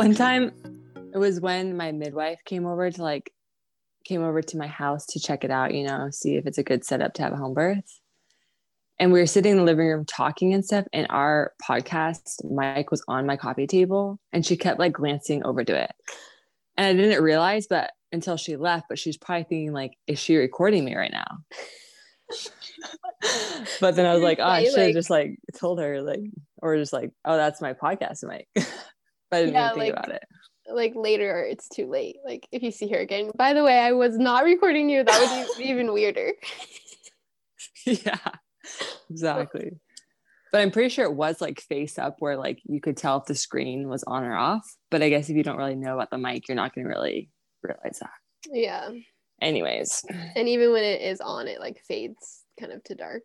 One time, it was when my midwife came over to like came over to my house to check it out, you know, see if it's a good setup to have a home birth. And we were sitting in the living room talking and stuff, and our podcast mic was on my coffee table, and she kept like glancing over to it. And I didn't realize, but until she left, but she's probably thinking, like, is she recording me right now? but then I was like, oh, I should have just like told her, like, or just like, oh, that's my podcast mic. but I didn't Yeah, even think like- about it. like later it's too late. Like if you see her again. By the way, I was not recording you. That would be even weirder. yeah, exactly. But I'm pretty sure it was like face up where like you could tell if the screen was on or off. But I guess if you don't really know about the mic, you're not going to really realize that. Yeah. Anyways, And even when it is on, it like fades kind of to dark.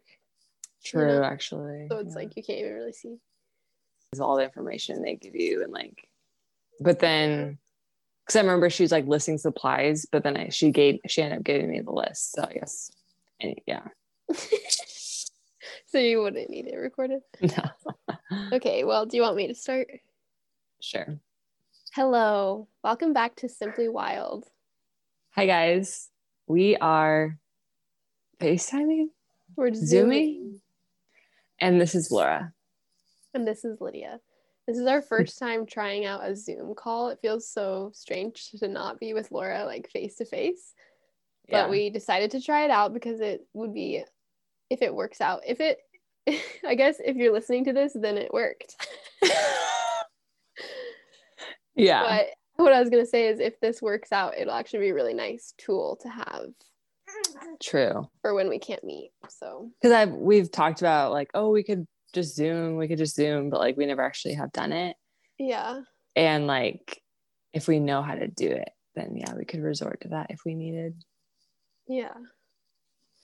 true, know? actually. So it's Yeah. like you can't even really see. It's all the information they give you and like, but then, because I remember she was like listing supplies, but then I, she gave, she ended up giving me the list. So I guess, and yeah, So you wouldn't need it recorded. no, Okay, well, do you want me to start? sure. Hello. Welcome back to Simply Wild. Hi guys, we are FaceTiming, We're zooming, zooming. and this is Laura. And this is Lydia. This is our first time trying out a Zoom call. It feels so strange to not be with Laura like face to face. But we decided to try it out because it would be if it works out. If it I guess if you're listening to this, then it worked. yeah, But what I was gonna say is if this works out, it'll actually be a really nice tool to have true. for when we can't meet. So Because I've we've talked about like, oh, we could just Zoom, we could just Zoom, but like we never actually have done it. yeah. And like, if we know how to do it, then yeah, we could resort to that if we needed. Yeah.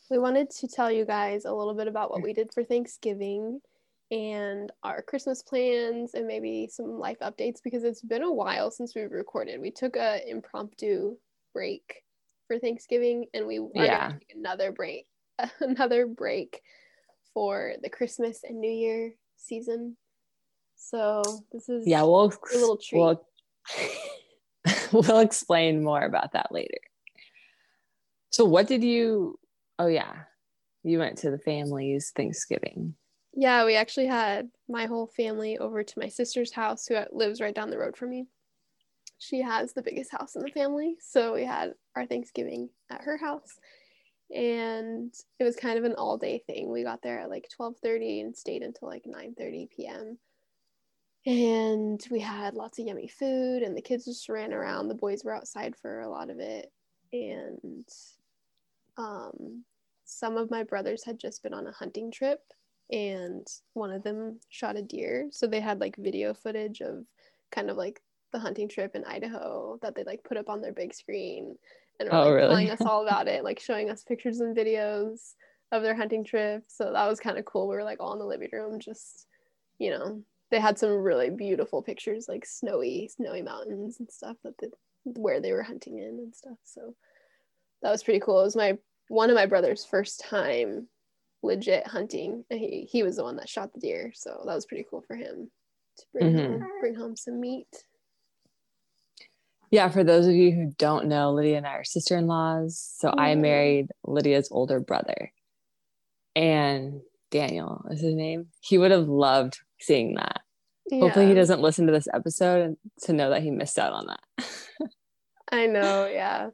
We wanted to tell you guys a little bit about what we did for Thanksgiving and our Christmas plans and maybe some life updates because it's been a while since we've recorded. We took a impromptu break for Thanksgiving and we Yeah. another break another break for the Christmas and New Year season. So this is Yeah, we'll a little treat. we'll we'll explain more about that later. So what did you oh yeah. You went to the family's Thanksgiving. Yeah, we actually had my whole family over to my sister's house, who lives right down the road from me. She has the biggest house in the family, so we had our Thanksgiving at her house, and it was kind of an all-day thing. We got there at like twelve thirty and stayed until like nine thirty p.m. And we had lots of yummy food, and the kids just ran around. The boys were outside for a lot of it, and um, some of my brothers had just been on a hunting trip and one of them shot a deer so they had like video footage of kind of like the hunting trip in idaho that they like put up on their big screen and were Oh, like really? telling us all about it like showing us pictures and videos of their hunting trip so that was kind of cool we were like all in the living room just you know they had some really beautiful pictures like snowy snowy mountains and stuff that the, where they were hunting in and stuff so that was pretty cool it was my one of my brother's first time legit hunting. And he he was the one that shot the deer, so that was pretty cool for him to bring Mhm. home, bring home some meat. Yeah, for those of you who don't know, Lydia and I are sister in laws. So I Mhm. married Lydia's older brother. And Daniel is his name. He would have loved seeing that. Hopefully, he doesn't listen to this episode and to know that he missed out on that. I know. Yeah,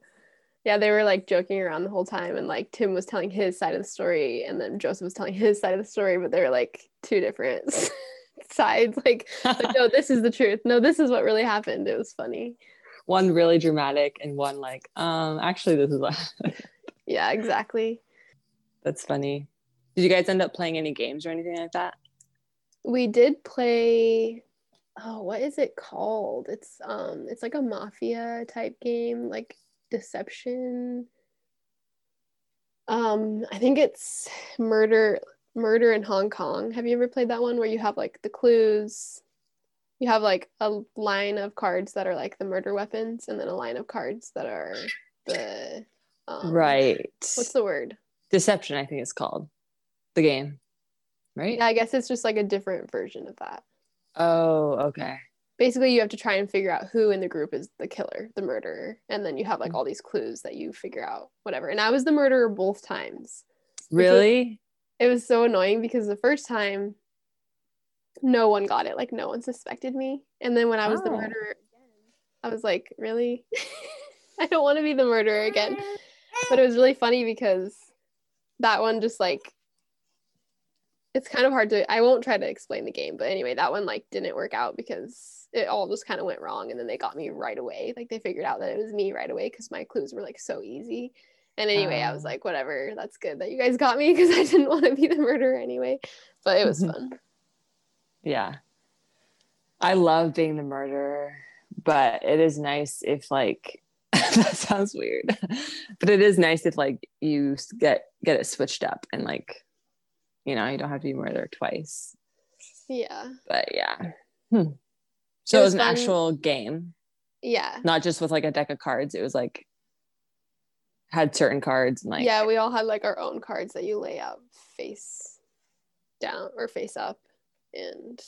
yeah. They were like joking around the whole time, and like Tim was telling his side of the story, and then Joseph was telling his side of the story, but they were like two different sides. Like, like, no, this is the truth. No, this is what really happened. It was funny. One really dramatic and one like, um, actually, this is what Yeah, exactly. that's funny. Did you guys end up playing any games or anything like that? we did play oh what is it called it's um it's like a mafia type game like deception um i think it's murder murder in hong kong have you ever played that one where you have like the clues you have like a line of cards that are like the murder weapons and then a line of cards that are the um, right. what's the word Deception, I think it's called the game. Right? yeah i guess it's just like a different version of that Oh, okay. basically you have to try and figure out who in the group is the killer, the murderer, and then you have like Mm. all these clues that you figure out whatever. And I was the murderer both times. Really? It was so annoying because the first time no one got it, like no one suspected me. And then when I was the Oh. murderer I was like, really? I don't want to be the murderer again. But it was really funny because that one just like it's kind of hard to I won't try to explain the game, but anyway, that one like didn't work out because it all just kind of went wrong and then they got me right away. Like they figured out that it was me right away because my clues were like so easy. And anyway, I was Oh. like, whatever, that's good that you guys got me because I didn't want to be the murderer anyway. But it was fun. Yeah. I love being the murderer, but it is nice if like that sounds weird. but it is nice if like you get get it switched up and like you know, you don't have to be murdered twice. Yeah. But yeah. Hmm. So It it was was an fun. actual game, Yeah. not just with like a deck of cards. It was like had certain cards and like yeah, we all had like our own cards that you lay out face down or face up. And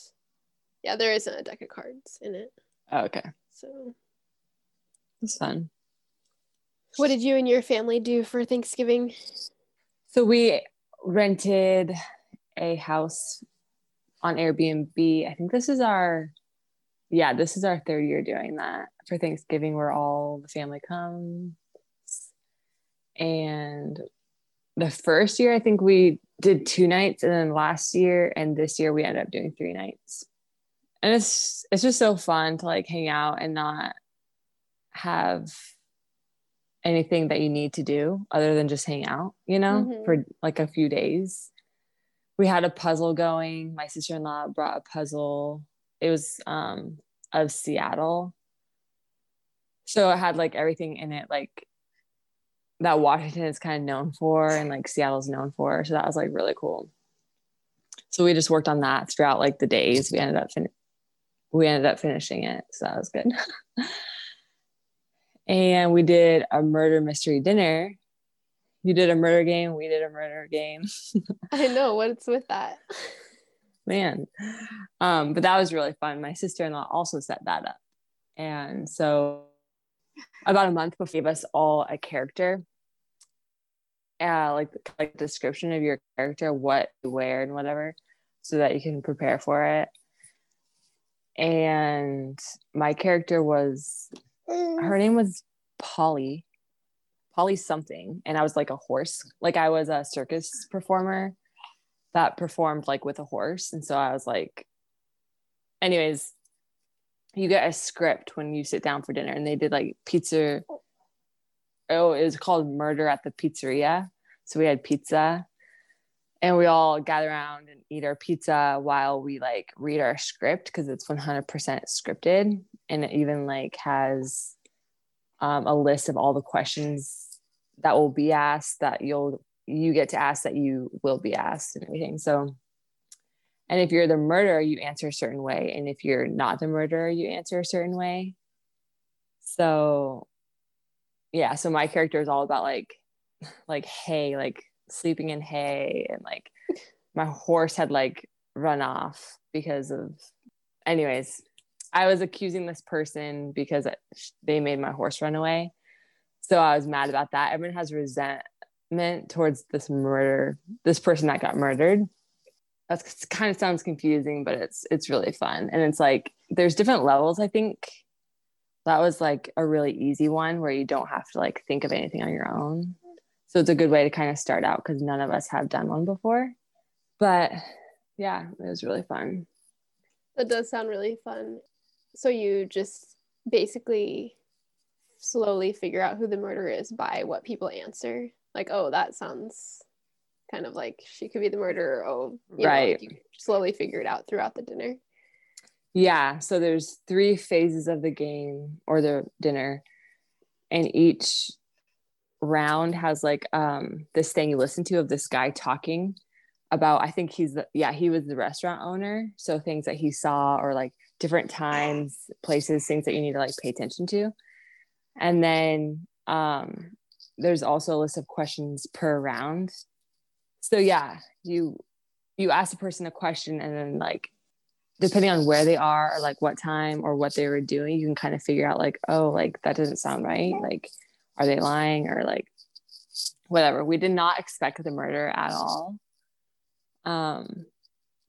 yeah, there isn't a deck of cards in it. oh, okay. So It's fun. what did you and your family do for Thanksgiving? So we rented a house on Airbnb. I think this is our yeah, this is our third year doing that for Thanksgiving where all the family comes. And the first year I think we did two nights and then last year and this year we ended up doing three nights. And it's it's just so fun to like hang out and not have anything that you need to do other than just hang out, you know, Mhm. for like a few days. We had a puzzle going. My sister-in-law brought a puzzle. It was um of Seattle. So it had like everything in it like that Washington is kind of known for and like Seattle's known for. So that was like really cool. So we just worked on that throughout like the days. We ended up fin- we ended up finishing it. So that was good. and we did a murder mystery dinner. You did a murder game, we did a murder game. I know what's with that. Man. Um, but that was really fun. My sister-in-law also set that up. And so about a month before gave us all a character. Uh, like like description of your character, what you wear and whatever, so that you can prepare for it. And my character was her name was Polly, Polly something, and I was like a horse. Like I was a circus performer that performed like with a horse, and so I was like, anyways, you get a script when you sit down for dinner, and they did like pizza. Oh, it was called Murder at the Pizzeria. So we had pizza, and we all gather around and eat our pizza while we like read our script because it's 100% scripted and it even like has um, a list of all the questions that will be asked that you'll you get to ask that you will be asked and everything. So and if you're the murderer you answer a certain way. And if you're not the murderer you answer a certain way. So yeah so my character is all about like like hay like sleeping in hay and like my horse had like run off because of anyways i was accusing this person because they made my horse run away. So i was mad about that. Everyone has resentment towards this murder this person that got murdered. That's kind of sounds confusing but it's it's really fun. And it's like there's different levels i think that was like a really easy one where you don't have to like think of anything on your own so it's a good way to kind of start out because none of us have done one before but yeah it was really fun That does sound really fun. So you just basically slowly figure out who the murderer is by what people answer. Like, oh, that sounds kind of like she could be the murderer. Oh, you know, Right. like you slowly figure it out throughout the dinner. Yeah so there's three phases of the game or the dinner and each round has like um this thing you listen to of this guy talking about i think he's the yeah he was the restaurant owner so things that he saw or like different times places things that you need to like pay attention to. And then um there's also a list of questions per round. So yeah you you ask the person a question and then like depending on where they are or like what time or what they were doing, you can kind of figure out like, oh, like that doesn't sound right. Like, are they lying or like whatever? We did not expect the murder at all. Um,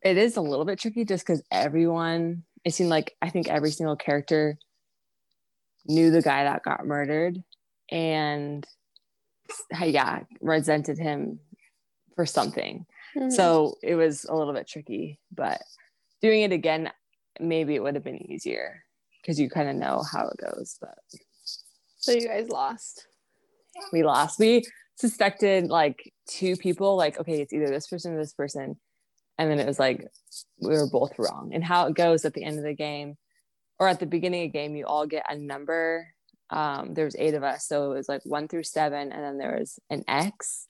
it is a little bit tricky just because everyone, it seemed like I think every single character knew the guy that got murdered and yeah, resented him for something. Mm-hmm. So it was a little bit tricky, but doing it again, maybe it would have been easier because you kind of know how it goes. But so you guys lost. We lost. We suspected like two people, like, okay, it's either this person or this person. And then it was like we were both wrong. And how it goes at the end of the game or at the beginning of the game, you all get a number. Um, there was eight of us. So it was like one through seven, and then there was an X.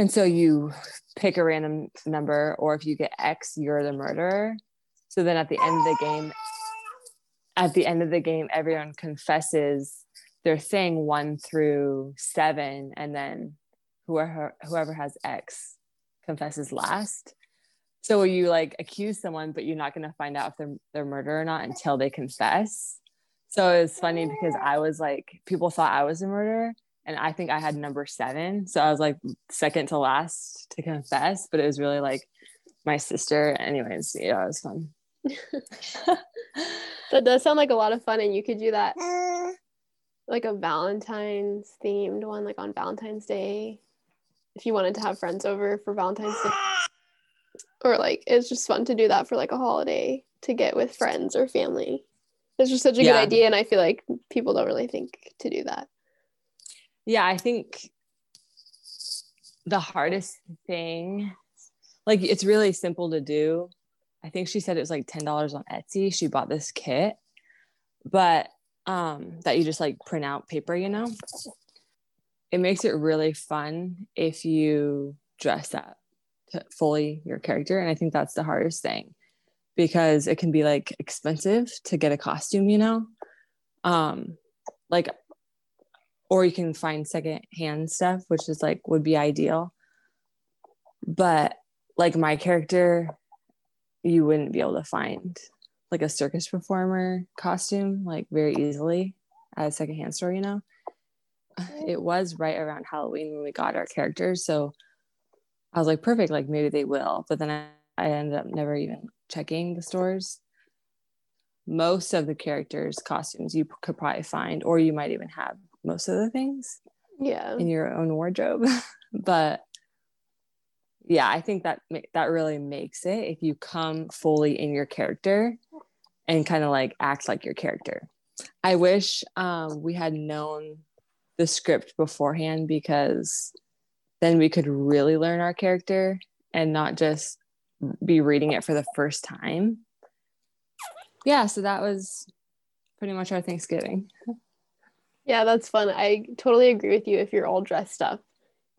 And so you pick a random number, or if you get X, you're the murderer. So then at the end of the game, at the end of the game, everyone confesses they're saying one through seven, and then whoever whoever has X confesses last. So you like accuse someone, but you're not gonna find out if they're they're murder or not until they confess. So it was funny because I was like, people thought I was a murderer, and I think I had number seven. So I was like second to last to confess, but it was really like my sister. Anyways, yeah, it was fun. that does sound like a lot of fun, and you could do that like a Valentine's themed one, like on Valentine's Day, if you wanted to have friends over for Valentine's Day. Or like it's just fun to do that for like a holiday to get with friends or family. It's just such a yeah. good idea, and I feel like people don't really think to do that yeah, I think the hardest thing, like it's really simple to do. I think she said it was like $10 on Etsy. She bought this kit, but um, that you just like print out paper, you know? It makes it really fun if you dress up fully your character. And I think that's the hardest thing because it can be like expensive to get a costume, you know? Um, like or you can find secondhand stuff which is like would be ideal. But like my character you wouldn't be able to find like a circus performer costume like very easily at a secondhand store you know? It was right around halloween when we got our characters so i was like perfect like maybe they will but then i, I ended up never even checking the stores. Most of the characters costumes you could probably find or you might even have most of the things yeah. in your own wardrobe. But yeah i think that that really makes it if you come fully in your character and kind of like act like your character. I wish um, we had known the script beforehand because then we could really learn our character and not just be reading it for the first time. Yeah so that was pretty much our thanksgiving Yeah, that's fun. I totally agree with you. If you're all dressed up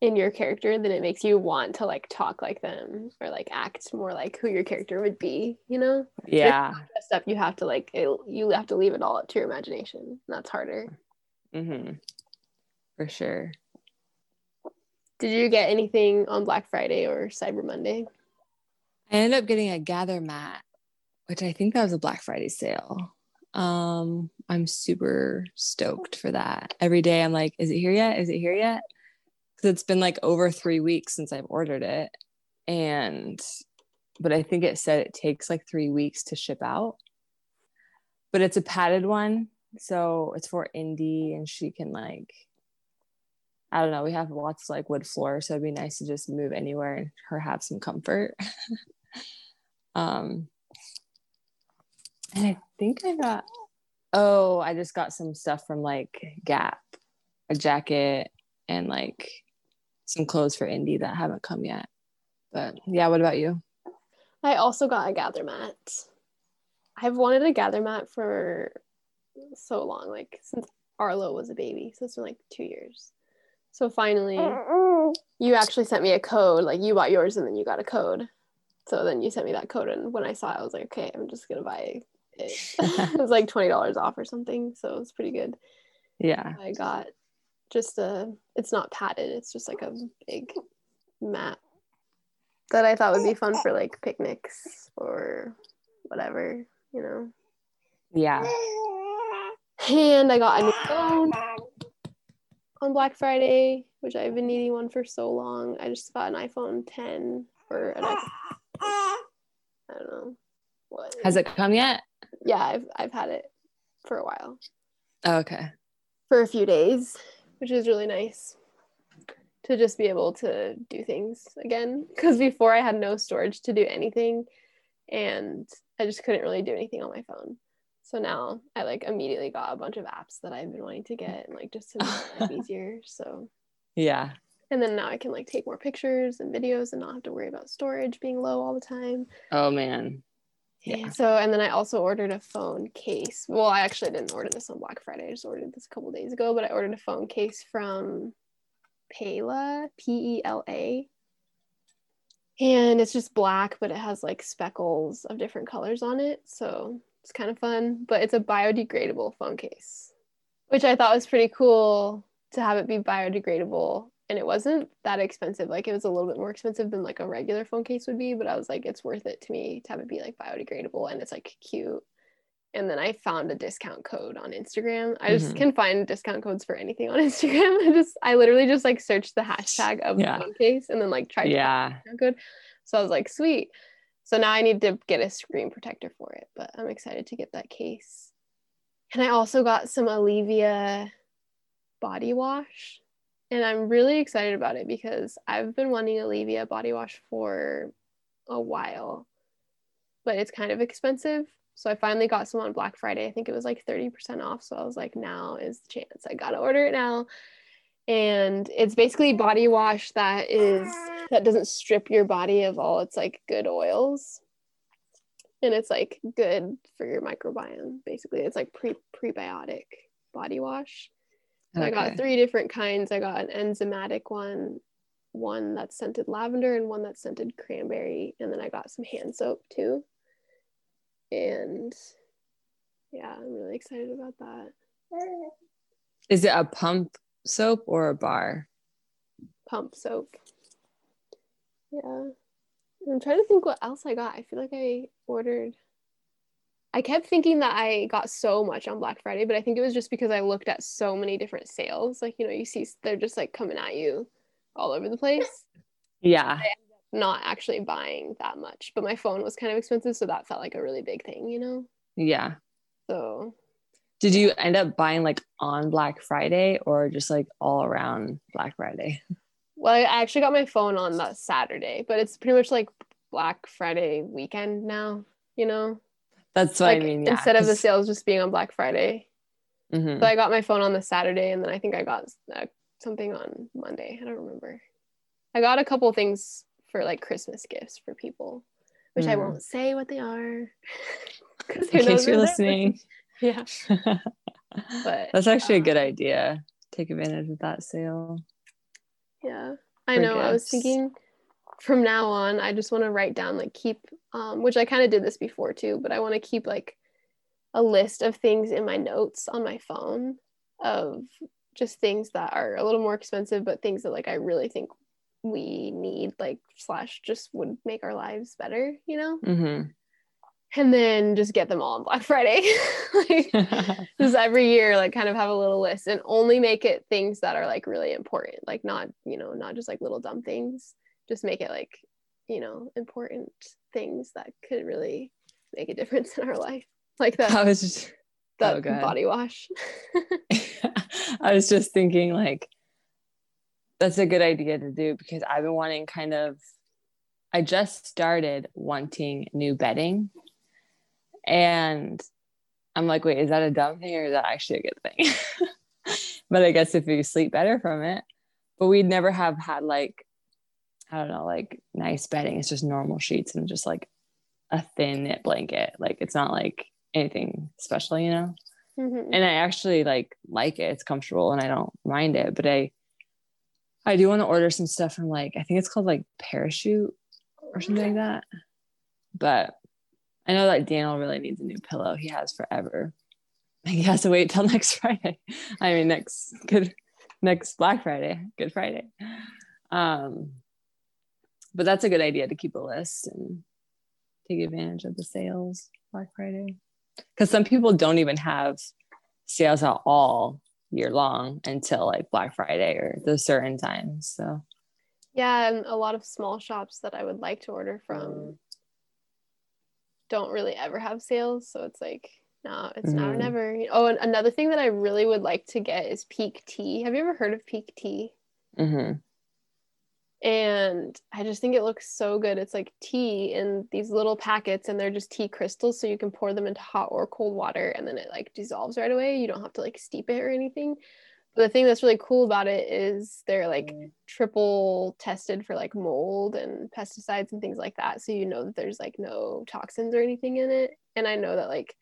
in your character, then it makes you want to like talk like them or like act more like who your character would be, you know? Yeah. Dressed up, you have to like, it, you have to leave it all up to your imagination. That's harder. Mm-hmm. For sure. Did you get anything on Black Friday or Cyber Monday? I ended up getting a Gathre mat, which I think that was a Black Friday sale. Um, I'm super stoked for that. Every day I'm like, is it here yet? Is it here yet? Because it's been like over three weeks since I've ordered it. And, but I think it said it takes like three weeks to ship out. But it's a padded one. So it's for Indy and she can like, I don't know, we have lots of like wood floor. So it'd be nice to just move anywhere and her have some comfort. um, and I think I got, oh, I just got some stuff from like Gap, a jacket and like some clothes for Indy that haven't come yet. But yeah, what about you? I also got a Gathre mat. I've wanted a Gathre mat for so long, like since Arlo was a baby. So it's been like two years. So finally, you actually sent me a code. Like you bought yours and then you got a code. So then you sent me that code. And when I saw it, I was like, okay, I'm just going to buy it. it was like $20 off or something. So it was pretty good. Yeah. I got just a, it's not padded, it's just like a big mat that I thought would be fun for like picnics or whatever, you know. Yeah. And I got a new phone on Black Friday, which I've been needing one for so long. I just got an iPhone 10 or an iPhone. I don't know. What Has it come yet? Yeah, I've I've had it for a while. Oh, okay. For a few days, which is really nice to just be able to do things again because before I had no storage to do anything and I just couldn't really do anything on my phone. So now I like immediately got a bunch of apps that I've been wanting to get and like just to make life easier. So Yeah. and then now I can like take more pictures and videos and not have to worry about storage being low all the time. Oh man. Yeah. So and then I also ordered a phone case. Well, I actually didn't order this on Black Friday. I just ordered this a couple days ago, but I ordered a phone case from Pela, P E L A. And it's just black, but it has like speckles of different colors on it. So it's kind of fun, but it's a biodegradable phone case, which I thought was pretty cool to have it be biodegradable. And it wasn't that expensive. Like it was a little bit more expensive than like a regular phone case would be, but I was like, it's worth it to me to have it be like biodegradable and it's like cute. And then I found a discount code on Instagram. I just Mhm. can find discount codes for anything on Instagram. I just I literally just like searched the hashtag of Yeah. the phone case and then like tried to Yeah. find a discount code. So I was like, sweet. So now I need to get a screen protector for it, but I'm excited to get that case. And I also got some Olivia body wash. And I'm really excited about it because I've been wanting Olivia body wash for a while, but it's kind of expensive. So I finally got some on Black Friday. I think it was like 30% off. So I was like, now is the chance. I gotta order it now. And it's basically body wash that is that doesn't strip your body of all its like good oils. And it's like good for your microbiome. Basically, it's like pre prebiotic body wash. So I got three different kinds. I got an enzymatic one, one that's scented lavender, and one that's scented cranberry. And then I got some hand soap too. And yeah, I'm really excited about that. Is it a pump soap or a bar? Pump soap. Yeah. I'm trying to think what else I got. I feel like I ordered. I kept thinking that I got so much on Black Friday, but I think it was just because I looked at so many different sales. Like, you know, you see they're just like coming at you all over the place. Yeah. not actually buying that much. But my phone was kind of expensive, so that felt like a really big thing, you know? Yeah. So Did you end up buying like on Black Friday or just like all around Black Friday? well, I actually got my phone on that Saturday, but it's pretty much like Black Friday weekend now, you know? That's what like I mean. Yeah. instead of the sales just being on Black Friday. Mhm. So I got my phone on the Saturday and then I think I got uh, something on Monday. I don't remember. I got a couple things for like Christmas gifts for people, which I Mm. won't say what they are. 'Cause In case you're listening. Yeah. But That's actually a um, good idea. Take advantage of that sale. Yeah, I know. I was thinking from now on, I just want to write down, like, keep, um, which I kind of did this before too, but I want to keep like a list of things in my notes on my phone of just things that are a little more expensive, but things that like I really think we need, like, slash just would make our lives better, you know? hmm And then just get them all on Black Friday. like, just every year like kind of have a little list and only make it things that are like really important like not you know not just like little dumb things just make it like you know important things that could really make a difference in our life like I that was just that oh, body wash I was just thinking like that's a good idea to do because I've been wanting kind of I just started wanting new bedding and I'm like, wait, is that a dumb thing or is that actually a good thing? but I guess if you sleep better from it. But we'd never have had like, I don't know, like nice bedding. It's just normal sheets and just like a thin knit blanket. Like it's not like anything special, you know? Mhm. and I actually like like it. It's comfortable and I don't mind it. But I I do want to order some stuff from like I think it's called like parachute or something like that. But I know that Daniel really needs a new pillow. He has forever. He has to wait till next Friday. I mean next good next Black Friday, Good Friday. Um but that's a good idea to keep a list and take advantage of the sales Black Friday. Because some people don't even have sales at all year long until like Black Friday or those certain times. So yeah, and a lot of small shops that I would like to order from don't really ever have sales. So it's like, no, it's mm-hmm. now or never. Oh, and another thing that I really would like to get is Pique tea. Have you ever heard of Pique tea? Mm-hmm and I just think it looks so good. It's like tea in these little packets, and they're just tea crystals, so you can pour them into hot or cold water, and then it like dissolves right away. You don't have to like steep it or anything. But the thing that's really cool about it is they're like mm. triple tested for like mold and pesticides and things like that, so you know that there's like no toxins or anything in it. And I know that like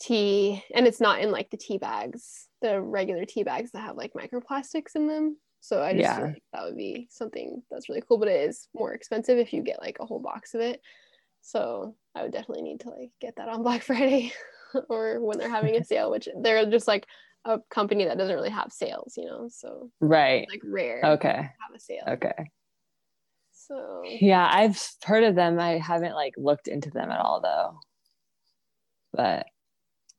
tea, and it's not in like the tea bags, the regular tea bags that have like microplastics in them so I just yeah. like that would be something that's really cool, but it is more expensive if you get like a whole box of it. So I would definitely need to like get that on Black Friday or when they're having a sale, which they're just like a company that doesn't really have sales, you know. So right, like rare. Okay. have a sale. Okay. So yeah, I've heard of them. I haven't like looked into them at all though. But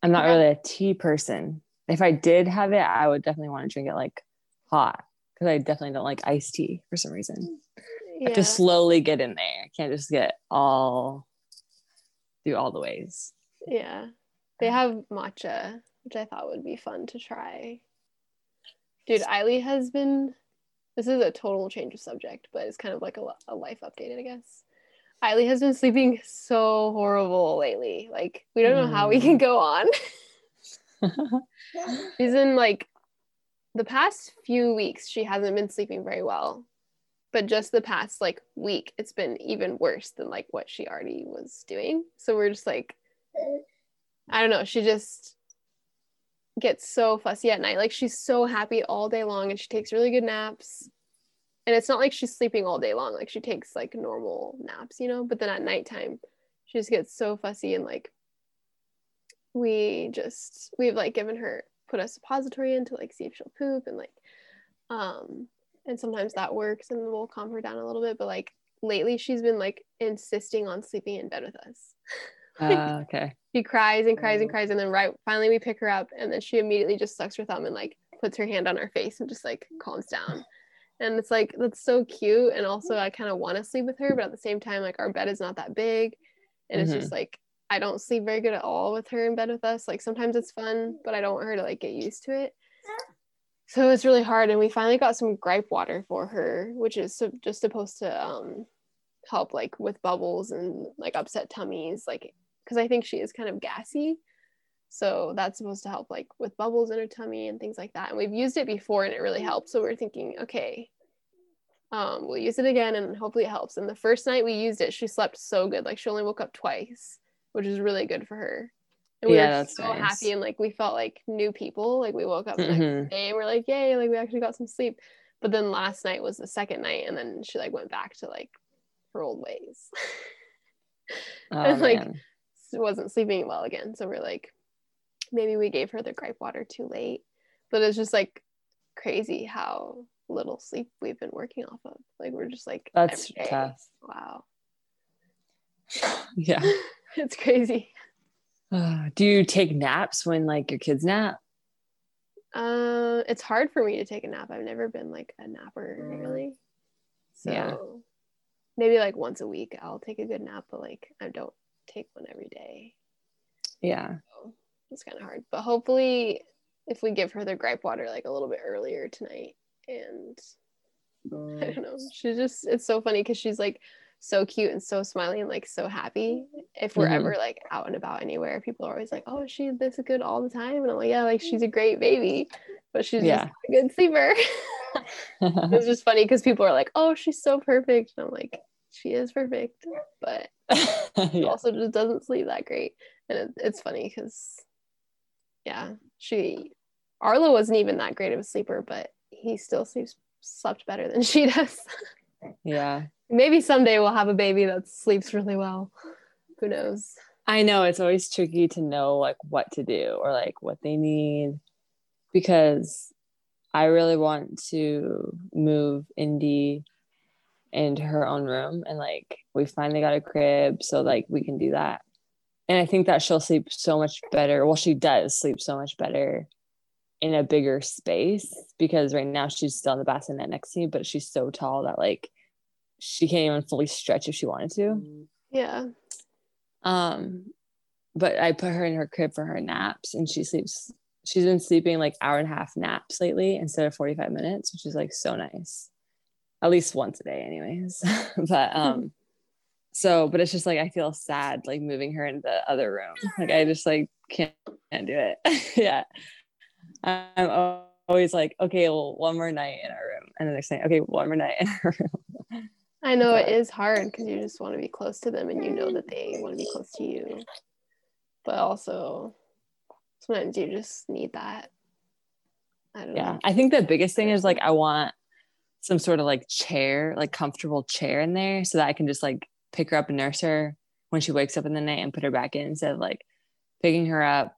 I'm not yeah. really a tea person. If I did have it, I would definitely want to drink it like hot because I definitely don't like iced tea for some reason. Yeah. I have to slowly get in there. I can't just get all through all the ways. Yeah. They have matcha, which I thought would be fun to try. Dude, Eiley has been this is a total change of subject, but it's kind of like a, a life update, I guess. Eiley has been sleeping so horrible lately. Like, we don't know how we can mm. go on. She's in like the past few weeks she hasn't been sleeping very well but just the past like week it's been even worse than like what she already was doing. So we're just like i don't know she just gets so fussy at night. Like she's so happy all day long and she takes really good naps. And it's not like she's sleeping all day long like she takes like normal naps you know? But then at nighttime she just gets so fussy and like we just we've like given her put a suppository in to like see if she'll poop and like um and sometimes that works and we'll calm her down a little bit but like lately she's been like insisting on sleeping in bed with us. Like, uh, okay. she cries and cries and cries and then right finally we pick her up and then she immediately just sucks her thumb and like puts her hand on our face and just like calms down. And it's like that's so cute and also i kind of want to sleep with her but at the same time like our bed is not that big and mm-hmm. it's just like I don't sleep very good at all with her in bed with us. Like sometimes it's fun, but I don't want her to like get used to it. So it's really hard. And we finally got some gripe water for her, which is so, just supposed to um, help like with bubbles and like upset tummies, like because I think she is kind of gassy. So that's supposed to help like with bubbles in her tummy and things like that. And we've used it before and it really helped. So we're thinking, okay, um, we'll use it again and hopefully it helps. And the first night we used it, she slept so good. Like she only woke up twice which is really good for her. And we yeah, were that's so nice. happy and like we felt like new people. Like we woke up the mm-hmm. next day and we're like, yay, like we actually got some sleep. But then last night was the second night and then she like went back to like her old ways. oh, and like man. wasn't sleeping well again. So we're like, maybe we gave her the gripe water too late. But it's just like crazy how little sleep we've been working off of. Like we're just like that's tough. Wow. yeah. it's crazy. Uh, do you take naps when like your kids nap? Uh, it's hard for me to take a nap. I've never been like a napper really. So yeah. maybe like once a week I'll take a good nap, but like I don't take one every day. Yeah. So it's kind of hard. But hopefully if we give her the gripe water like a little bit earlier tonight and I don't know. She just it's so funny because she's like so cute and so smiley and like so happy. If we're mm-hmm. ever like out and about anywhere, people are always like, "Oh, she's this good all the time," and I'm like, "Yeah, like she's a great baby, but she's yeah. just a good sleeper." it's just funny because people are like, "Oh, she's so perfect," and I'm like, "She is perfect," but yeah. also just doesn't sleep that great, and it, it's funny because, yeah, she Arlo wasn't even that great of a sleeper, but he still sleeps slept better than she does. Yeah maybe someday we'll have a baby that sleeps really well. Who knows? I know it's always tricky to know like what to do or like what they need because I really want to move Indy into her own room and like we finally got a crib so like we can do that and i think that she'll sleep so much better well she does sleep so much better in a bigger space because right now she's still in the bassinet next to me but she's so tall that like she can't even fully stretch if she wanted to. Yeah. um but i put her in her crib for her naps and she sleeps she's been sleeping like hour and a half naps lately instead of 45 minutes which is like so nice. At least once a day anyways. But um so but it's just like i feel sad like moving her into the other room. Like i just like can't, can't do it. Yeah i'm always like okay well one more night in our room and then they're saying okay one more night in our room I know it But- is hard because you just want to be close to them and you know that they want to be close to you. But also, sometimes you just need that. I don't yeah know. i think the biggest thing is like i want some sort of like chair like comfortable chair in there so that i can just like pick her up and nurse her when she wakes up in the night and put her back in instead of like picking her up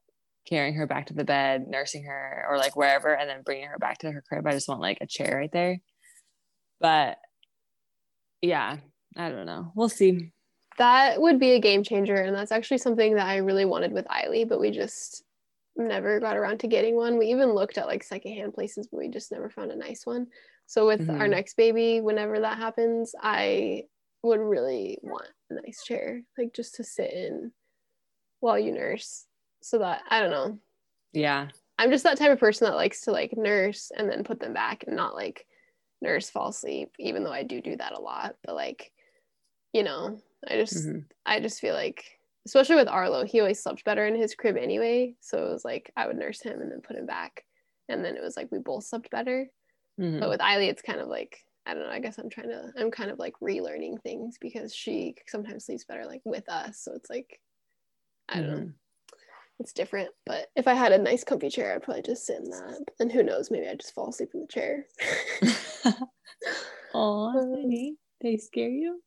carrying her back to the bed nursing her or like wherever and then bringing her back to her crib i just want like a chair right there but yeah i don't know we'll see That would be a game changer. And that's actually something that I really wanted with Eiley, but we just never got around to getting one. We even looked at like secondhand places, but we just never found a nice one. So with our Mhm. next baby, whenever that happens, I would really want a nice chair, like just to sit in while you nurse. So that I don't know. yeah I'm just that type of person that likes to like nurse and then put them back and not like nurse fall asleep, even though I do do that a lot. But like, you know, I just Mhm. I just feel like, especially with Arlo, he always slept better in his crib anyway. So it was like I would nurse him and then put him back, and then it was like we both slept better. Mhm. But with Eiley, it's kind of like I don't know. I guess I'm trying to I'm kind of like relearning things because she sometimes sleeps better like with us. So it's like I don't know Mhm. It's different. But if I had a nice comfy chair, I'd probably just sit in that. But then who knows? Maybe I'd just fall asleep in the chair. oh Um, they scare you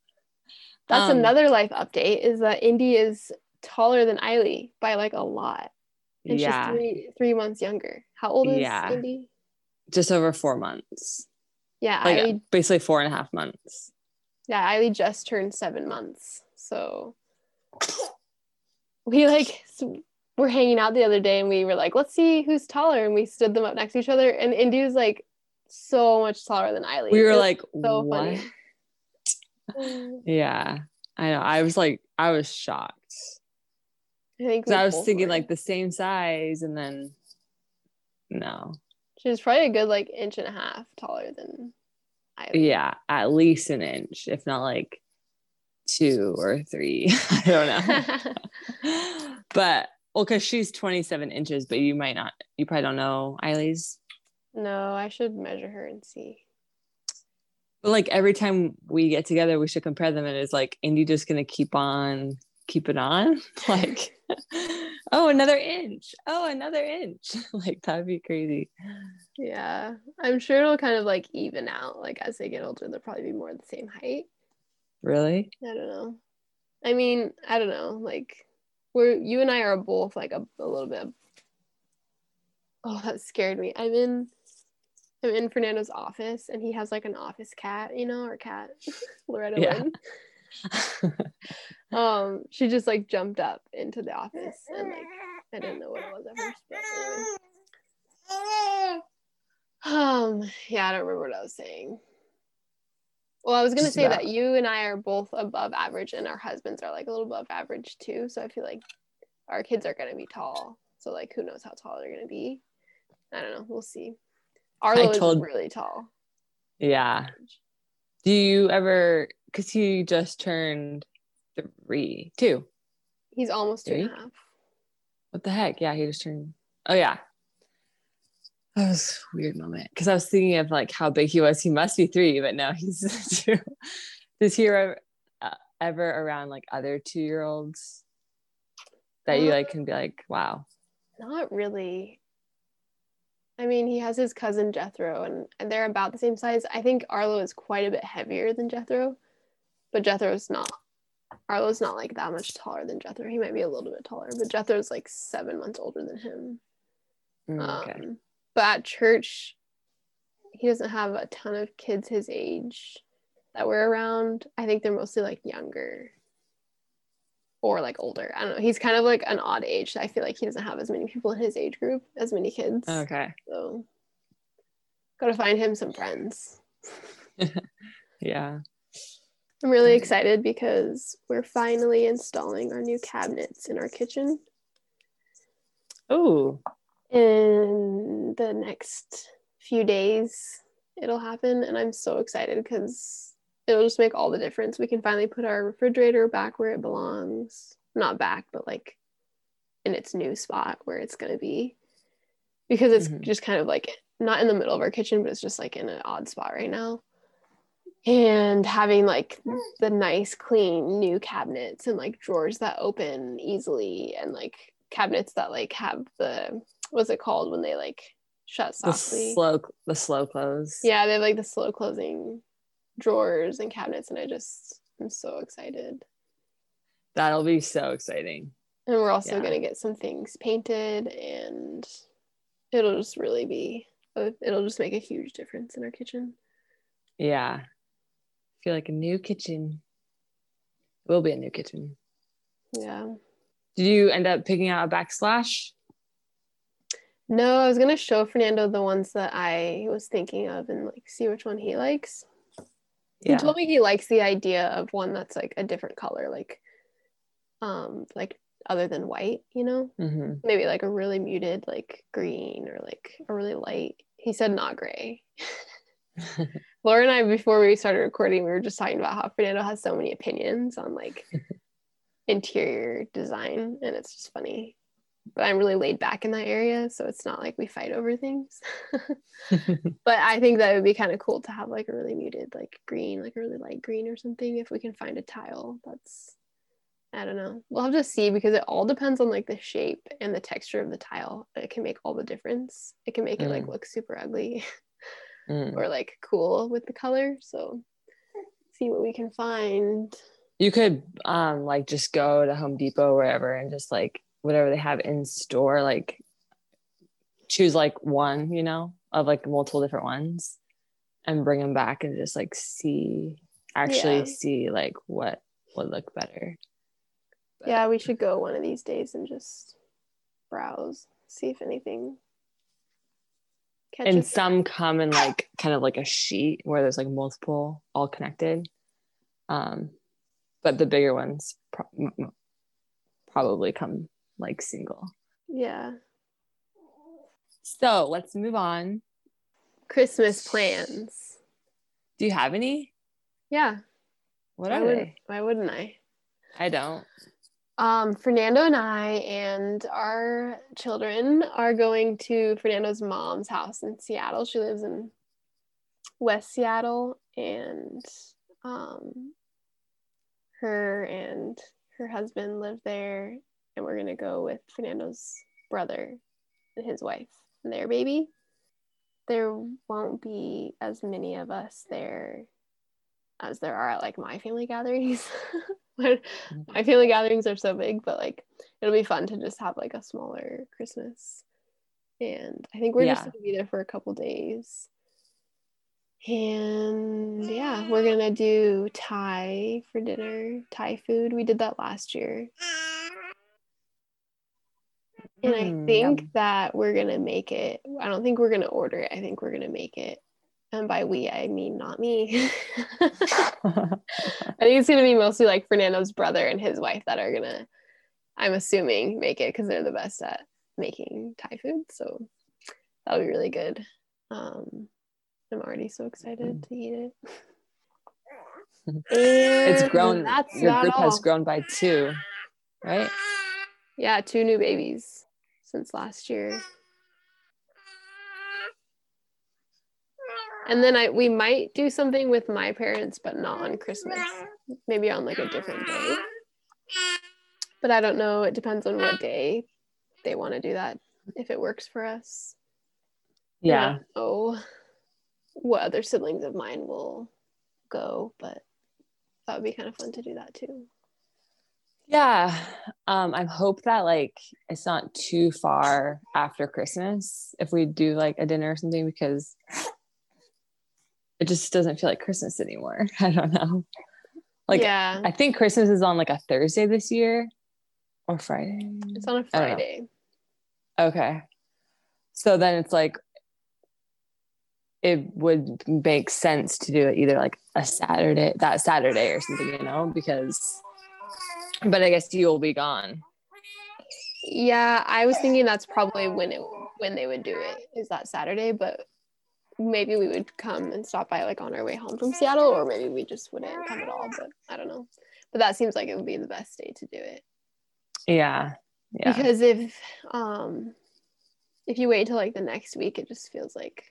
That's Um, another life update is that Indy is taller than Eiley by like a lot. And yeah she's three three months younger. How old is Yeah. Indy? just over four months Yeah, like basically four and a half months yeah, Eiley just turned seven months. So we like were hanging out the other day and we were like, let's see who's taller. And we stood them up next to each other. And Indy was like so much taller than Eileen. we were like so what funny. yeah i know i was like i was shocked I think i was thinking like the same size and then no she was probably a good like inch and a half taller than yeah at least an inch if not like two or three i don't know but well because she's 27 inches but you might not you probably don't know eileen's no, I should measure her and see. but like every time we get together we should compare them and it's like indy just gonna keep on keep it on like oh another inch oh another inch like that'd be crazy Yeah, I'm sure it'll kind of like even out. Like as they get older, they'll probably be more the same height. really I don't know. I mean, I don't know. Like we're you and I are both like a, a little bit. Oh, that scared me. I'm in. I'm in Fernando's office, and he has like an office cat, you know, or cat, Loretta Yeah. Lynn. Um, she just like jumped up into the office, and like I didn't know what it was at first, but anyway. Um, yeah, I don't remember what I was saying. Well, I was gonna Just say about- that you and I are both above average, and our husbands are like a little above average too. So I feel like our kids are gonna be tall. So like, who knows how tall they're gonna be? I don't know. We'll see. Arlo told- is really tall. yeah do you ever because he just turned three two He's almost two and a Three? half. what the heck yeah he just turned oh yeah that was a weird moment because i was thinking of like how big he was he must be three but no he's two does he ever, uh, ever around like other two year olds that you like can be like wow Not really. I mean, he has his cousin Jethro, and, and they're about the same size. I think Arlo is quite a bit heavier than Jethro, but Jethro's not. Arlo's not like that much taller than Jethro. He might be a little bit taller, but Jethro's like seven months older than him. Mm, okay Um, but at church, he doesn't have a ton of kids his age that were around. I think they're mostly like younger or like older. I don't know. He's kind of like an odd age. I feel like he doesn't have as many people in his age group, as many kids. Okay. So gotta find him some friends. yeah. I'm really excited because we're finally installing our new cabinets in our kitchen. Oh. In the next few days, it'll happen. And I'm so excited because it'll just make all the difference. We can finally put our refrigerator back where it belongs. Not back, but like in its new spot where it's going to be. Because it's mm-hmm. just kind of like not in the middle of our kitchen, but it's just like in an odd spot right now and having like the nice clean new cabinets and like drawers that open easily and like cabinets that like have the what's it called when they like shut softly the slow the slow close yeah they have like the slow closing drawers and cabinets and i just i'm so excited that'll be so exciting and we're also yeah. going to get some things painted and it'll just really be it'll just make a huge difference in our kitchen yeah feel like a new kitchen. It will be a new kitchen. Yeah. Did you end up picking out a backsplash? No, I was gonna show Fernando the ones that I was thinking of and like see which one he likes. Yeah. He told me he likes the idea of one that's like a different color, like um like other than white, you know? Mm-hmm. Maybe like a really muted like green or like a really light. He said not gray. Laura and I, before we started recording, we were just talking about how Fernando has so many opinions on like interior design, and it's just funny. But I'm really laid back in that area, so it's not like we fight over things. but I think that would be kind of cool to have like a really muted, like green, like a really light green or something. If we can find a tile that's, I don't know. We'll have to see because it all depends on like the shape and the texture of the tile. It can make all the difference. It can make mm. it like mm. look super ugly mm. or like cool with the color. So see what we can find. You could um like just go to Home Depot wherever and just like whatever they have in store, like choose like one, you know, of like multiple different ones and bring them back and just like see actually yeah. see like what would look better. But, yeah, we should go one of these days and just browse, see if anything and some come in like kind of like a sheet where there's like multiple all connected um but the bigger ones pro- probably come like single. Yeah. So let's move on. Christmas plans. Do you have any? Yeah. What are why they? why wouldn't i? I don't. Um, Fernando and I and our children are going to Fernando's mom's house in Seattle. She lives in West Seattle, and um, her and her husband live there. And we're gonna go with Fernando's brother and his wife and their baby. There won't be as many of us there as there are at like my family gatherings. Mm-hmm. my family gatherings are so big, but like it'll be fun to just have like a smaller Christmas. And I think we're yeah. just gonna be there for a couple days. And yeah, we're gonna do Thai for dinner, Thai food. We did that last year. And I mm, think yum. that we're gonna make it. I don't think we're gonna order it. I think we're gonna make it and by we I mean not me. I think it's gonna be mostly like Fernando's brother and his wife that are gonna, I'm assuming, make it because they're the best at making Thai food. So that'll be really good. Um, I'm already so excited to eat it. it's grown. Your group all. has grown by two, right? Yeah, two new babies since last year. And then I we might do something with my parents, but not on Christmas. Maybe on like a different day. But I don't know. It depends on what day they want to do that. If it works for us. Yeah. Oh, what other siblings of mine will go, but that would be kind of fun to do that too. Yeah. Um, I hope that like it's not too far after Christmas if we do like a dinner or something because it just doesn't feel like Christmas anymore. I don't know. Like yeah, I think Christmas is on like a Thursday this year or Friday. it's on a Friday. Okay. So then it's like it would make sense to do it either like a Saturday, that Saturday or something, you know, because but I guess you'll be gone. Yeah, I was thinking that's probably when it when they would do it is that Saturday, but maybe we would come and stop by like on our way home from Seattle, or maybe we just wouldn't come at all. But I don't know. But that seems like it would be the best day to do it. Yeah. Yeah. Because if um if you wait till like the next week, it just feels like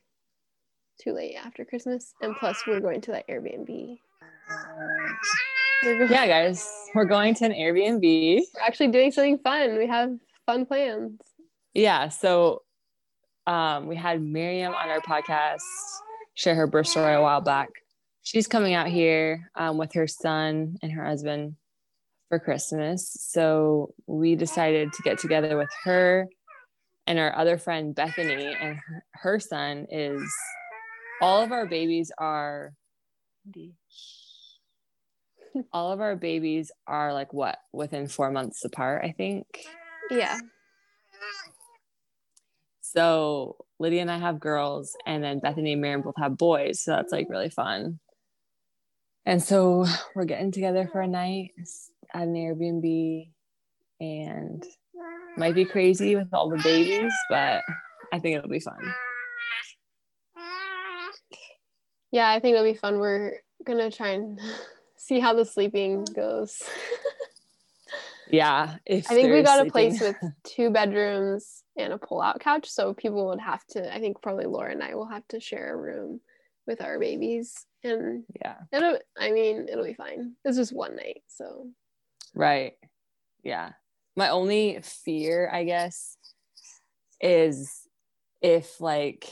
too late after Christmas. And plus we're going to that Airbnb. Yeah, guys, we're going to an Airbnb. we're actually doing something fun. We have fun plans. Yeah. So um, we had Miriam on our podcast share her birth story a while back. She's coming out here um, with her son and her husband for Christmas. So we decided to get together with her and our other friend Bethany, and her, her son is all of our babies are all of our babies are like what within four months apart, I think. Yeah. So Lydia and I have girls, and then Bethany and Miriam both have boys. So that's like really fun. And so we're getting together for a night at an Airbnb, and might be crazy with all the babies, but I think it'll be fun. Yeah, I think it'll be fun. We're gonna try and see how the sleeping goes. Yeah, if I think we got a place with two bedrooms and a pull-out couch, so people would have to. I think probably Laura and I will have to share a room with our babies, and yeah, it'll. I mean, it'll be fine. It's just one night, so right. Yeah, my only fear, I guess, is if like.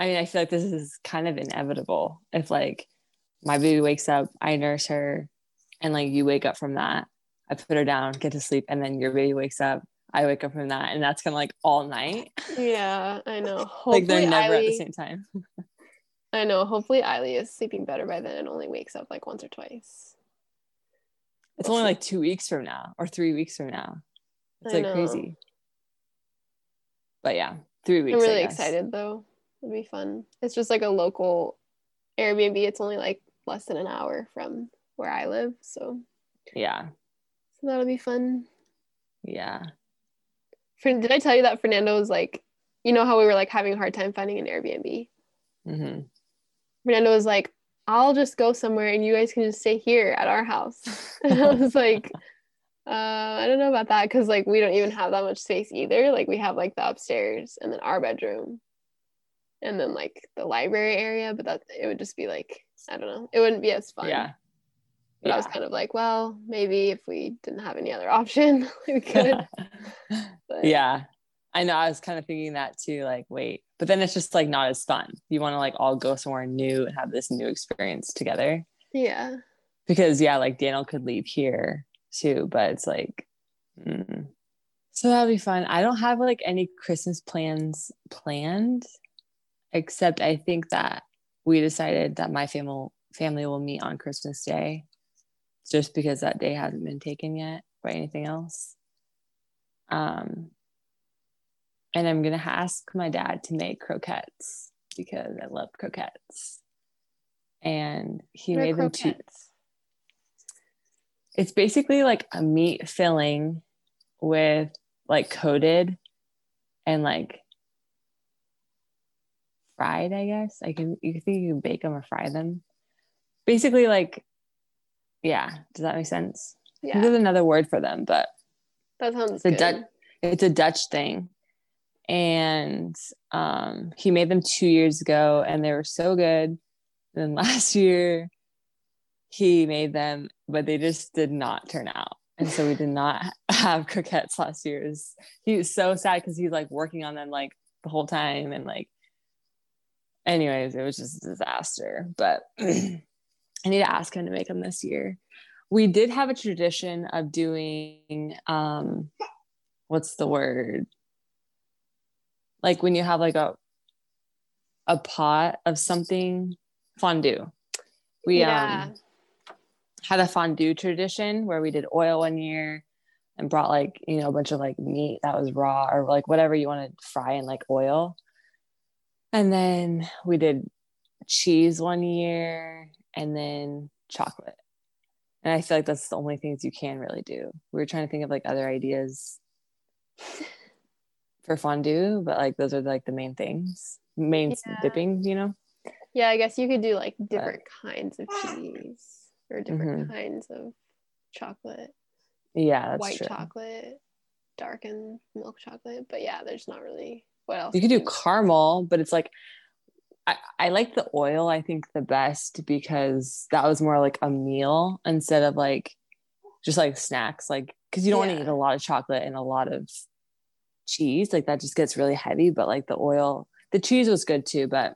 I mean, I feel like this is kind of inevitable. If like my baby wakes up, I nurse her, and like you wake up from that, I put her down, get to sleep, and then your baby wakes up, I wake up from that, and that's kind of like all night. yeah, I know. Hopefully, like they're never at the same time. I know. Hopefully, Eiley is sleeping better by then and only wakes up like once or twice. It's only like two weeks from now or three weeks from now. It's I like know. crazy. But yeah, three weeks. I'm really excited though. It'll be fun. It's just like a local Airbnb. It's only like less than an hour from where I live, so Yeah, so that'll be fun. yeah, Fer- Did I tell you that Fernando was like, you know how we were like having a hard time finding an Airbnb? hmm Fernando was like, I'll just go somewhere and you guys can just stay here at our house. and I was like, uh, I don't know about that because like we don't even have that much space either. Like we have like the upstairs and then our bedroom and then like the library area, but that it would just be like, I don't know, it wouldn't be as fun. yeah, But I was kind of like, well, maybe if we didn't have any other option, we could. But yeah. I know. I was kind of thinking that too. Like, wait, but then it's just like not as fun. You want to like all go somewhere new and have this new experience together. yeah. Because yeah, like Daniel could leave here too, but it's like, mm. so that'll be fun. I don't have like any Christmas plans planned, except I think that we decided that my family family will meet on Christmas Day, just because that day hasn't been taken yet by anything else. Um, and I'm gonna ask my dad to make croquettes because I love croquettes, and he made them too it's basically like a meat filling with like coated and like fried i guess. I can you think you can bake them or fry them. Basically like yeah does that make sense? Yeah, there's another word for them but that sounds the good. Dutch it's a dutch thing. And um he made them two years ago and they were so good. And then last year he made them but they just did not turn out. And so we did not have croquettes last year. Was- he was so sad because he's like working on them like the whole time and like anyways it was just a disaster but i need to ask him to make them this year we did have a tradition of doing um what's the word like when you have like a a pot of something fondue. We Yeah. um had a fondue tradition where we did oil one year and brought like you know a bunch of like meat that was raw or like whatever you want to fry in like oil and then we did cheese one year and then chocolate and i feel like that's the only things you can really do we were trying to think of like other ideas for fondue but like those are like the main things main Yeah. dipping you know Yeah, I guess you could do like different kinds of cheese or different Mhm. kinds of chocolate. yeah that's White true chocolate, and milk chocolate. But yeah, there's not really what else. you could do caramel but it's like I, I like the oil i think the best because that was more like a meal instead of like just like snacks like because you don't want to eat a lot of chocolate and a lot of cheese like that just gets really heavy but like the oil the cheese was good too but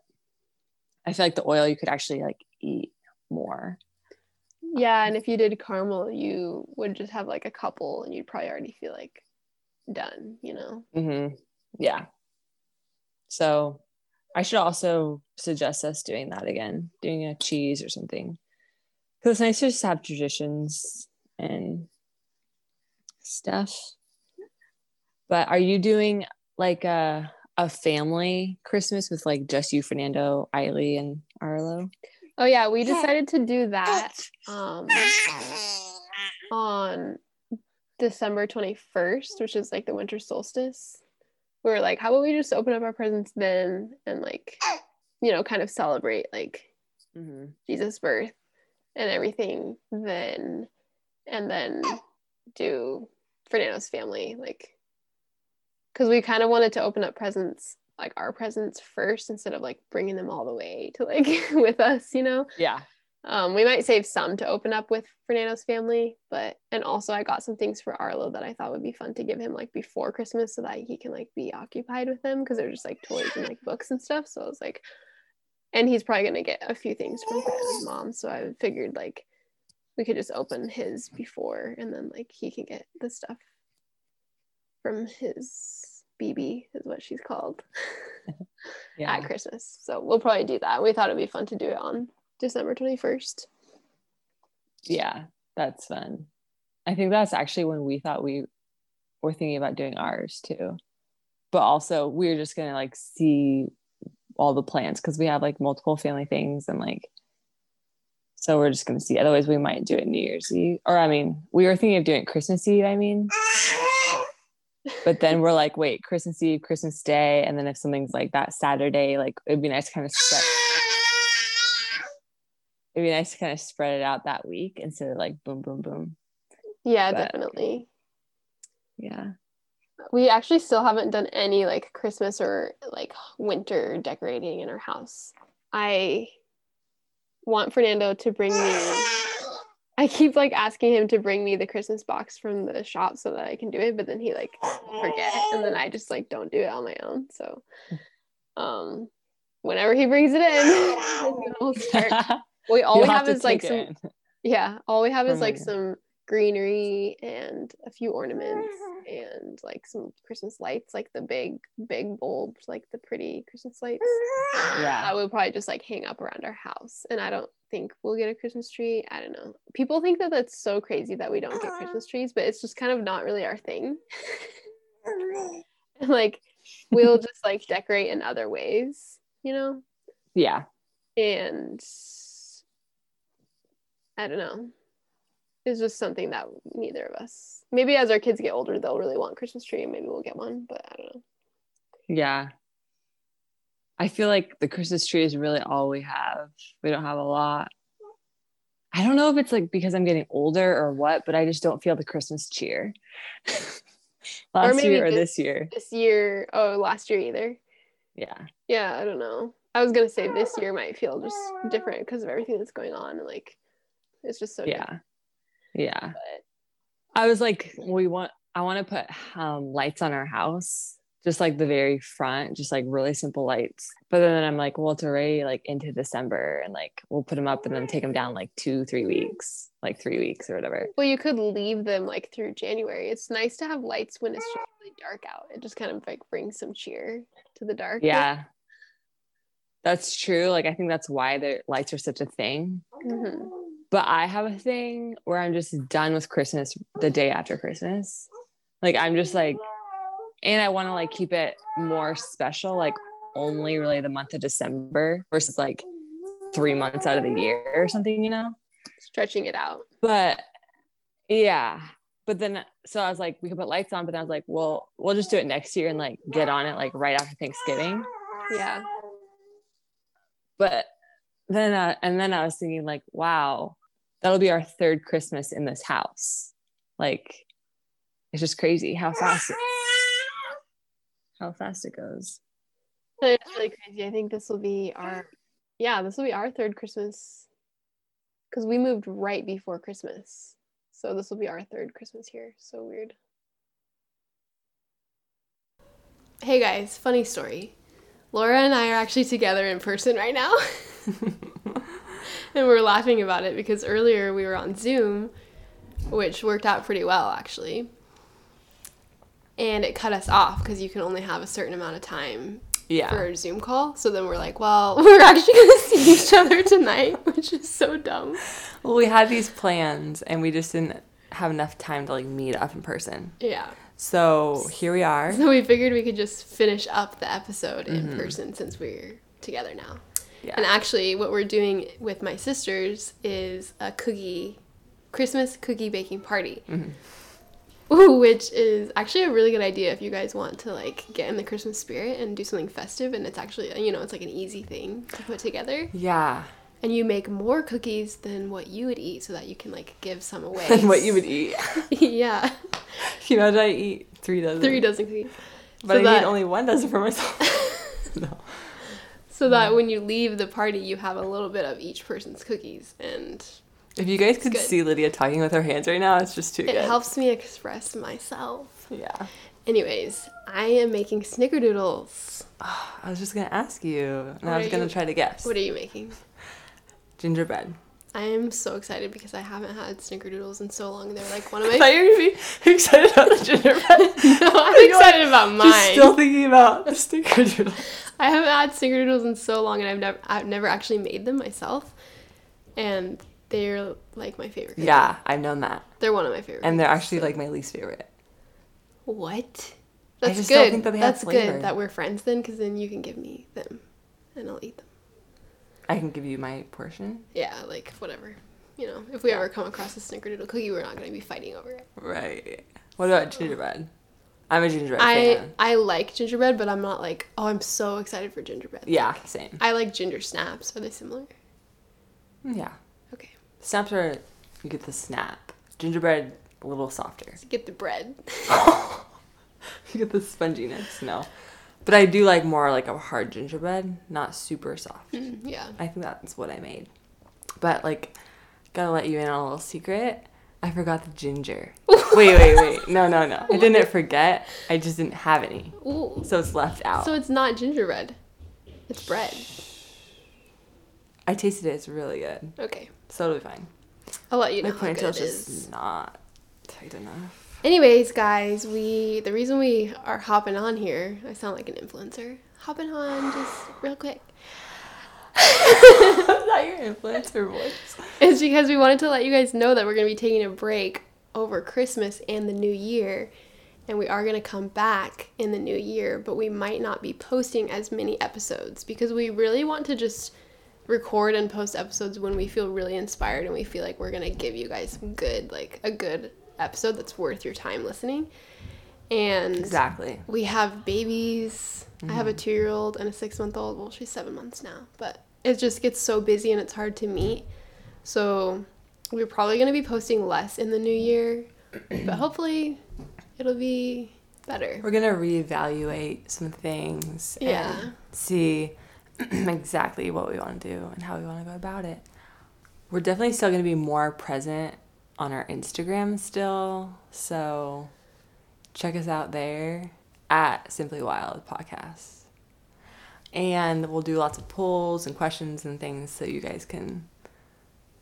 i feel like the oil you could actually like eat more Yeah, and if you did caramel, you would just have like a couple and you'd probably already feel like done, you know? hmm yeah so i should also suggest us doing that again doing a cheese or something. Because it's nice to just have traditions and stuff. But are you doing like a a family christmas with like just you fernando Eiley, and arlo? Oh yeah, we decided to do that um on December 21st, which is like the winter solstice. We were like, how about we just open up our presents then and like, you know, kind of celebrate like mm-hmm. Jesus' birth and everything then and then do Fernando's family like because we kind of wanted to open up presents like our presents first instead of like bringing them all the way to like with us you know yeah um, we might save some to open up with Fernando's family, but and also I got some things for Arlo that I thought would be fun to give him like before Christmas so that he can like be occupied with them because they're just like toys and like books and stuff. So I was like, and he's probably gonna get a few things from his mom. So I figured like we could just open his before and then like he can get the stuff from his BB is what she's called yeah at Christmas. So we'll probably do that. We thought it'd be fun to do it on December 21st. yeah that's fun. I think that's actually when we thought we were thinking about doing ours too. But also we are just gonna like see all the plans because we have like multiple family things and like so we're just gonna see. Otherwise we might do it new year's eve. Or i mean we were thinking of doing christmas eve i mean. But then we're like wait christmas eve christmas day and then if something's like that saturday like it'd be nice to kind of it'd be nice to kind of spread it out that week instead of like boom boom boom Yeah, But- definitely. yeah We actually still haven't done any like Christmas or like winter decorating in our house. I want Fernando to bring me I keep like asking him to bring me the Christmas box from the shop so that I can do it, but then he like will forget and then I just like don't do it on my own. So um whenever he brings it in, we'll start. We all we have, to is like some it. Yeah, all we have is like some greenery and a few ornaments and like some Christmas lights, like the big, big bulbs, like the pretty Christmas lights. yeah I would probably just like hang up around our house. And I don't think we'll get a Christmas tree. I don't know. People think that that's so crazy that we don't get Christmas trees, but it's just kind of not really our thing. like we'll just like decorate in other ways, you know? yeah and I don't know. It's just something that neither of us. Maybe as our kids get older, they'll really want Christmas tree, and maybe we'll get one. But I don't know. yeah i feel like the christmas tree is really all we have we don't have a lot i don't know if it's like because i'm getting older or what but i just don't feel the christmas cheer last maybe year or this- this year This year, oh, last year either. yeah Yeah, I don't know. I was gonna say this year might feel just different because of everything that's going on. and, Like, it's just so different. yeah yeah But I was like, we want, I want to put um, lights on our house, just like the very front, just like really simple lights. But then I'm like, well, it's already like into December and like we'll put them up and then take them down like two, three weeks, like three weeks or whatever. well, you could leave them like through January. It's nice to have lights when it's just really dark out. It just kind of like brings some cheer to the dark. Yeah. That's true. Like I think that's why the lights are such a thing. Mhm. But I have a thing where I'm just done with Christmas the day after Christmas. Like I'm just like, and I want to like keep it more special, like only really the month of December versus like three months out of the year or something, you know? Stretching it out. But yeah. But then so I was like, we could put lights on, but then I was like, well, we'll just do it next year and like get on it like right after Thanksgiving. Yeah. But then uh, and then I was thinking like, wow, that'll be our third Christmas in this house. Like it's just crazy how fast it, how fast it goes. It's really crazy. I think this will be our yeah, this will be our third Christmas. Cause we moved right before Christmas. So this will be our third Christmas here. So weird. Hey guys, funny story. Laura and I are actually together in person right now. and we're laughing about it because earlier we were on Zoom, which worked out pretty well actually. And it cut us off because you can only have a certain amount of time Yeah. for a Zoom call. So then we're like, well, we're actually gonna see each other tonight, which is so dumb. Well, we had these plans and we just didn't have enough time to like meet up in person. Yeah. So here we are. So we figured we could just finish up the episode in mm-hmm. person since we're together now. Yeah. And actually, what we're doing with my sisters is a cookie, Christmas cookie baking party. Mm-hmm. Ooh, which is actually a really good idea if you guys want to like get in the Christmas spirit and do something festive. And it's actually, you know, it's like an easy thing to put together. Yeah. And you make more cookies than what you would eat so that you can like give some away. Than what you would eat. yeah. you know, I eat three dozen. Three dozen cookies. But so I that- need only one dozen for myself. no. So that when you leave the party, you have a little bit of each person's cookies, and If you guys could good. see Lydia talking with her hands right now, it's just too it good. It helps me express myself. Yeah. Anyways, I am making snickerdoodles. I was just gonna ask you, and What I was gonna you- try to guess. What are you making? Gingerbread. I am so excited because I haven't had snickerdoodles in so long. They're like one of I my. thought you were be excited about the gingerbread. no, I'm excited about mine. Just still thinking about the snickerdoodle. I haven't had snickerdoodles in so long, and I've never, I've never actually made them myself, and they're like my favorite. Yeah, I've known that, they're one of my favorite. and they're actually like my least favorite. What? I That's just good. don't think that they That's good that we're friends then, because then you can give me them, and I'll eat them. I can give you my portion. Yeah, like whatever. You know, if we ever come across a snickerdoodle cookie, we're not going to be fighting over it. Right. What about gingerbread? I'm a gingerbread I fan. I like gingerbread, but I'm not like, oh, I'm so excited for gingerbread. Yeah, same. I like ginger snaps. Are they similar? Mm, yeah. Okay. Snaps are you get the snap. Gingerbread a little softer. You Get the bread. you get the sponginess. No. But I do like more like a hard gingerbread, not super soft. Mm, yeah. I think that's what I made. But like, gotta let you in on a little secret. I forgot the ginger. wait, wait, wait. No, no, no. I didn't forget. I just didn't have any. Ooh. So it's left out. So it's not gingerbread. It's bread. I tasted it. It's really good. Okay. So it'll be fine. I'll let you know ponytail's it just is. not tight enough. Anyways, guys, we the reason we are hopping on here, I sound like an influencer. Hopping on just real quick. Is that your influencer voice? It's because we wanted to let you guys know that we're going to be taking a break over Christmas and the new year. And we are going to come back in the new year, but we might not be posting as many episodes because we really want to just record and post episodes when we feel really inspired and we feel like we're going to give you guys some good, like a good episode that's worth your time listening. And Exactly. we have babies. I have a mm-hmm. two year old and a six month old. Well, she's seven months now, but it just gets so busy and it's hard to meet. So we're probably going to be posting less in the new year, but hopefully it'll be better. We're gonna reevaluate some things Yeah. and see exactly what we want to do and how we want to go about it. We're definitely still gonna be more present on our Instagram still, so check us out there at Simply Wild Podcast. And we'll do lots of polls and questions and things so you guys can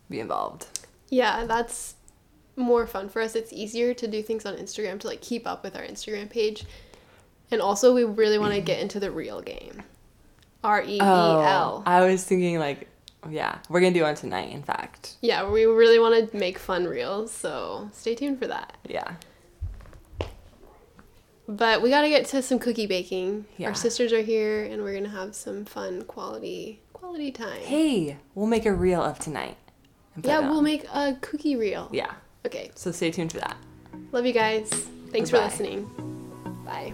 be involved. Yeah, that's more fun for us. It's easier to do things on Instagram to like keep up with our Instagram page. And also, we really want to get into the reel game. R E E Oh, L. I was thinking like, yeah, we're gonna do one tonight. In fact, Yeah, we really want to make fun reels, so stay tuned for that. yeah. But we got to get to some cookie baking. Yeah. Our sisters are here, and we're gonna have some fun quality quality time. Hey, we'll make a reel of tonight. yeah, we'll make a cookie reel. Yeah. Okay. So stay tuned for that. Love you guys. Thanks for listening. Bye.